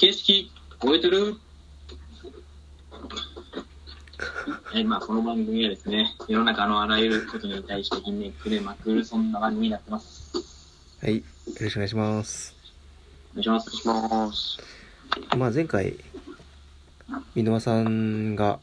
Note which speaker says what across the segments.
Speaker 1: 形式覚えてる？はい、まあ、この番組はですね、世の中のあらゆることに対してひねくれまくる、そんな番組になってます。
Speaker 2: はい、よろしくお願いします。
Speaker 1: お願いします。お願いします。
Speaker 2: まあ前回、箕輪さんが、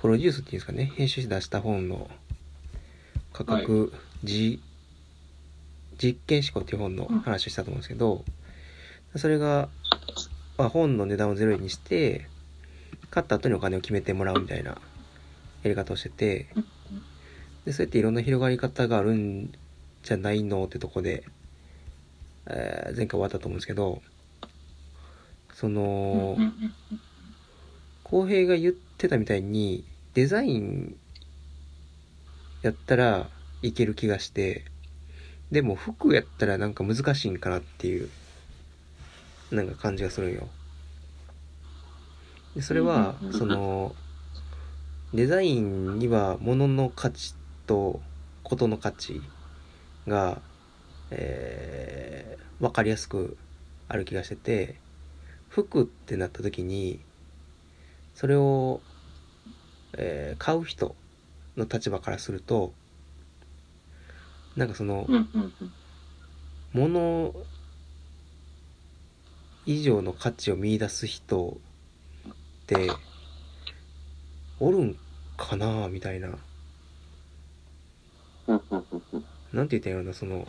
Speaker 2: プロデュースっていうんですかね、編集して出した本の価格、じ実験思考っていう本の話をしたと思うんですけど、それが、まあ、本の値段をゼロ円にして、買った後にお金を決めてもらうみたいなやり方をしてて、で、そうやっていろんな広がり方があるんじゃないのってとこで、えー前回終わったと思うんですけど、その、浩平が言ってたみたいにデザインやったらいける気がしてでも服やったらなんか難しいんかなっていうなんか感じがするんよ。でそれはそのデザインには物の価値とことの価値が、えー、分かりやすくある気がしてて服ってなった時にそれを、えー買う人の立場からするとなんかその物以上の価値を見出す人っておるんかなみたいな。なんて言ったらいいのかなその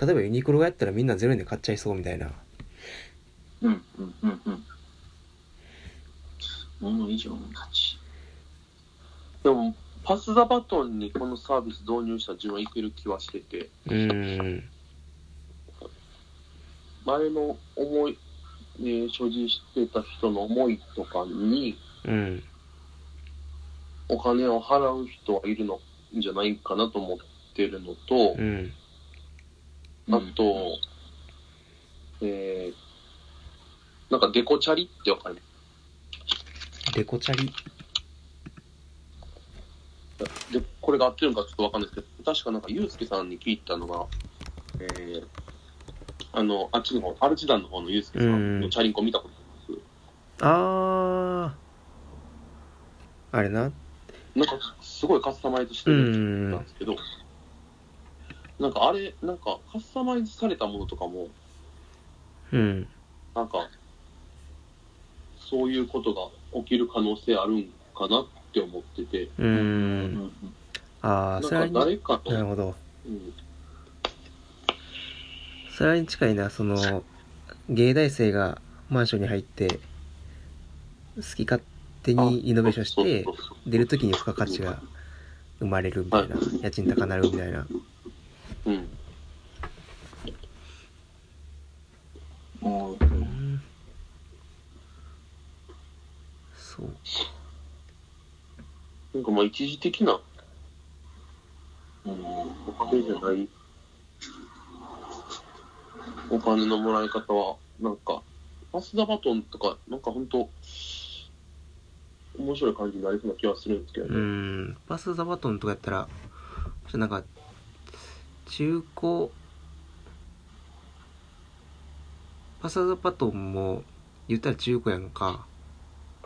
Speaker 2: 例えばユニクロがやったらみんなゼロ円で買っちゃいそうみたいな。
Speaker 1: うんうんうんうん。物以上の価値。
Speaker 3: でも、パス・ザ・バトンにこのサービス導入した自分はいける気はしてて、
Speaker 2: うーん
Speaker 3: 前の思い、えー所持してた人の思いとかに
Speaker 2: うん
Speaker 3: お金を払う人はいるのんじゃないかなと思ってるのと
Speaker 2: う、ん。
Speaker 3: あと、えー、なんかデコチャリってわかる？
Speaker 2: デコチャリ？
Speaker 3: で、これが合ってるのかちょっとわかんないですけど、確かなんかユースケさんに聞いたのが、えー、あの、あっちの方、アルチダンの方のユースケさんのチャリンコ見たことあります、
Speaker 2: あー。あれな。
Speaker 3: なんか、すごいカスタマイズして
Speaker 2: う
Speaker 3: る
Speaker 2: ん
Speaker 3: なんですけど、なんかあれ、なんかカスタマイズされたものとかも、
Speaker 2: うん。
Speaker 3: なんか、そういうことが起きる可能性あるんかなって思ってて、
Speaker 2: うー
Speaker 1: うん。
Speaker 2: んああそれは
Speaker 3: なんか誰かの、
Speaker 2: なるほど。
Speaker 3: うん、
Speaker 2: それに近いなその芸大生がマンションに入って好き勝手にイノベーションして出る時に付加価値が生まれるみたいな家賃高なるみたいな。
Speaker 3: うん。
Speaker 1: う
Speaker 2: ん。そう。
Speaker 3: なんかまあ一時的な
Speaker 1: うん
Speaker 3: お金じゃないお金のもらい方は、なんか、パスダバトンとか、なんか本当面白い感じになりそうな気はするんですけど
Speaker 2: う
Speaker 3: ね。
Speaker 2: んパス・ザ・バトンとかやったらなんか中古パス・ザ・バトンも言ったら中古やんか。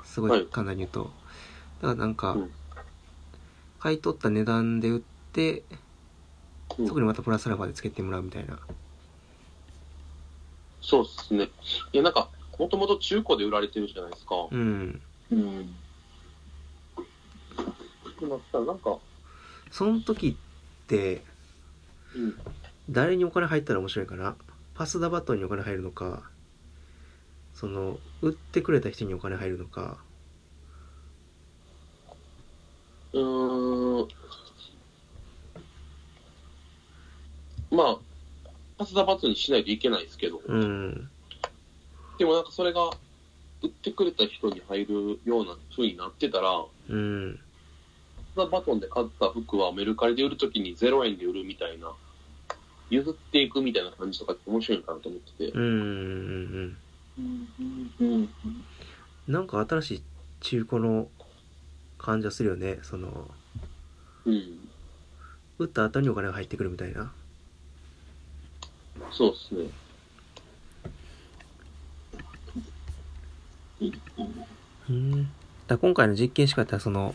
Speaker 2: すご
Speaker 3: はいい。
Speaker 2: 簡単に言うと、だからなんか、
Speaker 3: うん。
Speaker 2: 買い取った値段で売って
Speaker 3: うん。
Speaker 2: そこにまたプラスアルファでつけてもらうみたいな
Speaker 3: そうですね。いや、なんか、もともと中古で売られてるじゃないですか。
Speaker 2: うん
Speaker 1: うん
Speaker 3: なったら、なんか、
Speaker 2: その時って
Speaker 3: うん。
Speaker 2: 誰にお金入ったら面白いかな？パス・ザ・バトンにお金入るのかその売ってくれた人にお金入るのか
Speaker 3: うーん。まあ、パスダバトンにしないといけないですけど、
Speaker 2: うん
Speaker 3: でもなんかそれが、売ってくれた人に入るような風になってたら、
Speaker 2: うん
Speaker 3: パスダバトンで買った服はメルカリで売るときに0円で売るみたいな、譲っていくみたいな感じとかって面白いかなと思ってて。
Speaker 2: うんうんうん
Speaker 1: うんうん
Speaker 2: なんか新しい中古の感じはするよねその
Speaker 3: うん。
Speaker 2: 売った後にお金が入ってくるみたいな
Speaker 3: そうですね。
Speaker 2: うん。だ今回の実験しかやったらその、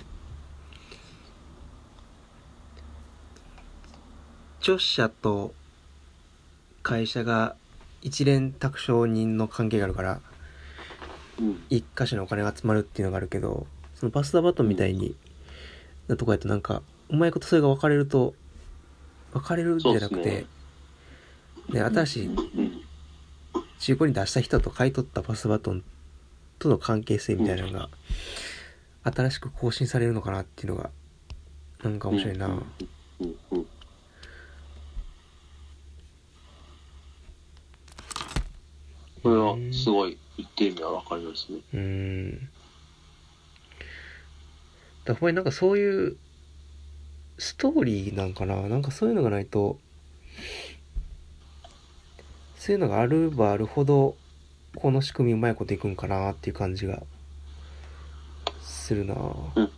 Speaker 2: 著者と会社が一連託承人の関係があるから、
Speaker 3: うん。
Speaker 2: 一箇所にお金が集まるっていうのがあるけど、そのパスタバトンみたいに、なとこやとなんか、うまいことそれが分かれると、分かれるんじゃなくて
Speaker 3: そうっすね、
Speaker 2: ね、新しい
Speaker 3: うん。
Speaker 2: 中古に出した人と買い取ったパスバトンとの関係性みたいなのが、新しく更新されるのかなっていうのが、なんか面白いな。
Speaker 3: これはすごい言ってる意味はわかりますね。
Speaker 2: うーん。だほんまになんかそういう、ストーリーなんかな？なんかそういうのがないと、そういうのがあるばあるほど、この仕組みうまいこといくんかなっていう感じが、するな
Speaker 3: うん。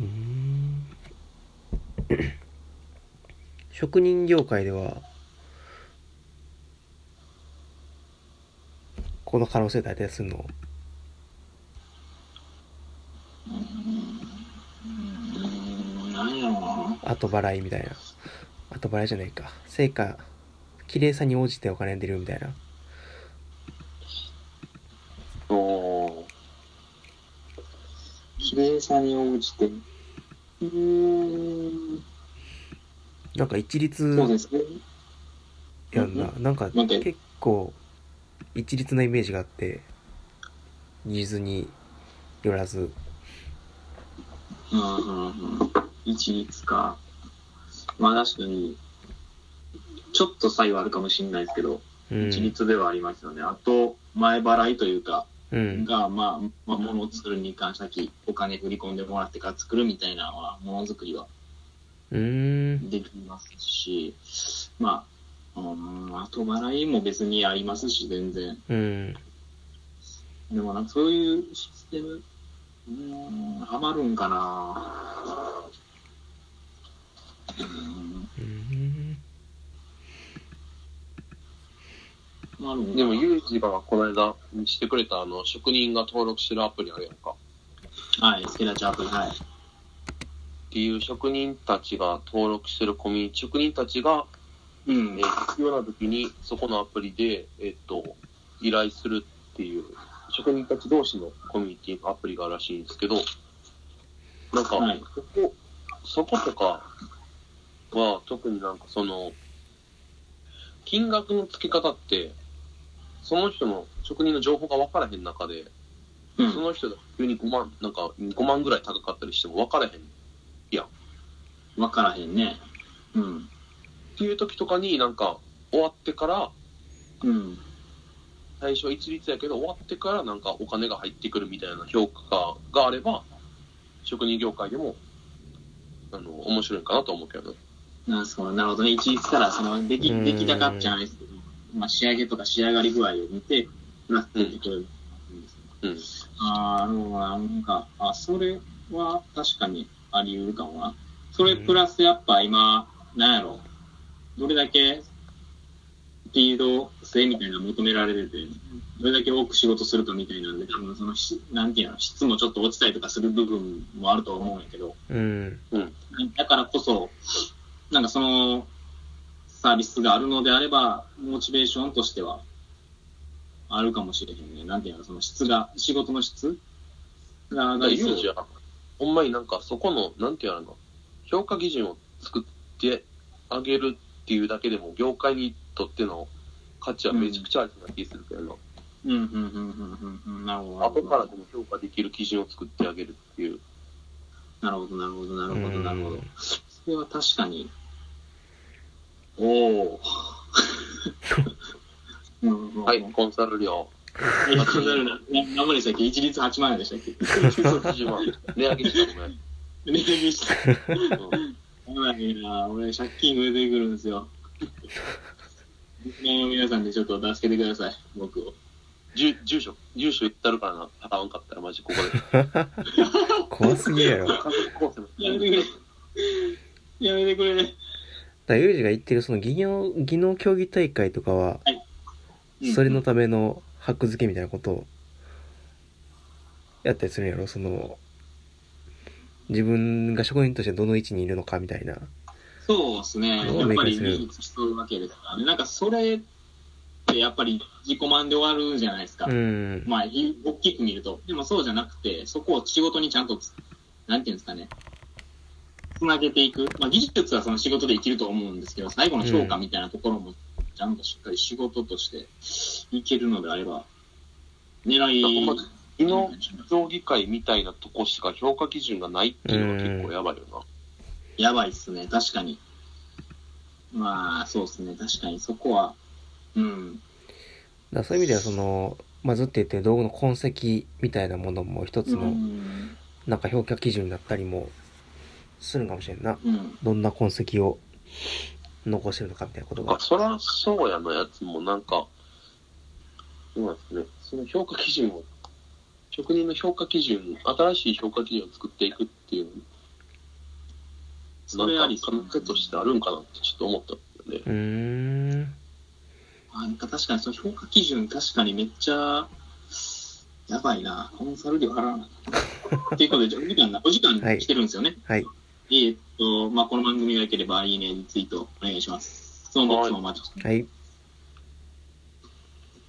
Speaker 3: う
Speaker 2: ん。職人業界ではこの可能性大体するの
Speaker 1: うん、なんやろうな。
Speaker 2: 後払いみたいな。後払いじゃないか。成果綺麗さに応じてお金出るみたいな。
Speaker 3: おー
Speaker 1: 綺麗さに応じて。うーん、
Speaker 2: なんか一律
Speaker 1: そうですね。
Speaker 2: やんな、なんか
Speaker 1: なんか
Speaker 2: 結構一律なイメージがあって。ニーズによらず。
Speaker 1: うんうんうん。一律か。まあ確かに、ちょっと差異はあるかもしれないですけど、
Speaker 2: うん。
Speaker 1: 一律ではありますよね。あと、前払いというか、
Speaker 2: うん。
Speaker 1: が、まあ、まあ、物を作るに関しては、お金振り込んでもらってから作るみたいなのは、ものづくりはできますし、まあ、うん、後払いも別にありますし、全然。
Speaker 2: うん。
Speaker 1: でもなんかそういうシステム、うーん、ハマるんかなうん、
Speaker 2: うん
Speaker 1: ハマるんか
Speaker 3: でも、ユージがこの間見してくれた、あの、職人が登録してるアプリあるやんか。
Speaker 1: はい、スケラチアプリ、はい。
Speaker 3: っていう職人たちが登録してるコミュニティ、職人たちが、
Speaker 1: うん
Speaker 3: えー必要な時にそこのアプリで、えっと、依頼するっていう、職人たち同士のコミュニティのアプリがあるらしいんですけど、なんか、
Speaker 1: はい
Speaker 3: そこ、そことかは特になんかその、金額の付け方って、その人の職人の情報が分からへん中で、
Speaker 1: うん
Speaker 3: その人が急に5万、なんか5万ぐらい高かったりしても分からへん
Speaker 1: わからへんね。うん。
Speaker 3: っていう時とかになんか終わってから、
Speaker 1: うん。
Speaker 3: 最初一律やけど終わってからなんかお金が入ってくるみたいな評価があれば、職人業界でも、あの、面白いかなと思うけどね。
Speaker 1: なんですかなるほどね。一律から、その、出来、
Speaker 2: うん
Speaker 1: 出来高じゃないですけど、まあ、仕上げとか仕上がり具合を見て、プラス出てくる。
Speaker 3: うん。
Speaker 1: あーあの、なんか、あ、それは確かにあり得るかもな。それプラスやっぱ今、なんやろ、どれだけスピード性みたいなの求められてて、どれだけ多く仕事するかみたいなんで、多分そのし、なんていうの、質もちょっと落ちたりとかする部分もあると思うんやけど、
Speaker 2: うん
Speaker 1: だからこそ、なんかそのサービスがあるのであれば、モチベーションとしてはあるかもしれへんね。なんていうの、その質が、仕事の質が上がりそう
Speaker 3: ほんまになんかそこの、なんていうの、評価基準を作ってあげるっていうだけでも、業界にとっての価値はめちゃくちゃあるような気がするけどな。
Speaker 1: うん、うん、うん、うん、うん、うん、なるほど。
Speaker 3: 後からでも評価できる基準を作ってあげるっていう。
Speaker 1: なるほど、なるほど、なるほど、
Speaker 2: うん
Speaker 1: なるほど。それは確かに、おお。うん
Speaker 3: はい、コンサル料。
Speaker 1: え、気になるな。な何万でしたっけ？一律8万円でしたっけ
Speaker 3: ？80万。値上げしたごめん。
Speaker 1: 値上げした。やばいな俺借金増えてくるんですよ。皆さんでちょっと助けてください、僕を。
Speaker 3: 住住所、住所言ったるからな、払わんかったらマジここで。
Speaker 2: 怖すぎるやろ
Speaker 3: 家族構成も
Speaker 1: やめてくれ。
Speaker 2: だユージが言ってるその技能、技能競技大会とかは、それのための箔付けみたいなことをやったりするんやろその、自分が職人としてどの位置にいるのかみたいな。
Speaker 1: そうですね。やっぱり
Speaker 2: 明確する
Speaker 1: わけですからね。なんかそれってやっぱり自己満で終わるじゃないですか。
Speaker 2: うん。
Speaker 1: まあ、い大きく見ると。でもそうじゃなくて、そこを仕事にちゃんとつ、なんていうんですかね。つなげていく。まあ、技術はその仕事で生きると思うんですけど、最後の評価みたいなところも、ちゃんとしっかり仕事としていけるのであれば、狙い、
Speaker 3: 技能競技会みたいなとこしか評価基準がないっていうのが結構やばいよな。
Speaker 1: やばいっすね、確かに。まあ、そうっすね、確かにそこは、うん。
Speaker 2: だそういう意味ではその、まあ、ずっと言ってる道具の痕跡みたいなものも一つ
Speaker 1: う
Speaker 2: の
Speaker 1: ん。
Speaker 2: なんか評価基準になったりもするんかもしれんな。
Speaker 1: うん。
Speaker 2: どんな痕跡を残してるのかみたいなことが。
Speaker 3: あそらそうやのやつもなんか、どうなんですかね。その評価基準を、職人の評価基準、新しい評価基準を作っていくっていう、
Speaker 1: それあり
Speaker 3: 可能性としてあるんかなってちょっと思ったんですよね。
Speaker 2: うーん。
Speaker 1: あなんか確かにその評価基準確かにめっちゃ、やばいな。コンサル料払わな。っていうことで、じゃあお時間な、お時間
Speaker 2: はい
Speaker 1: 来てるんですよね。
Speaker 2: はい。
Speaker 1: えーっと、まあ、この番組が良ければいいねリツイートお願いします。そのボックスもお待ちして、
Speaker 2: はい。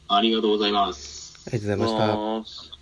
Speaker 1: ありがとうございます。
Speaker 2: ありがとうござい。
Speaker 3: ました。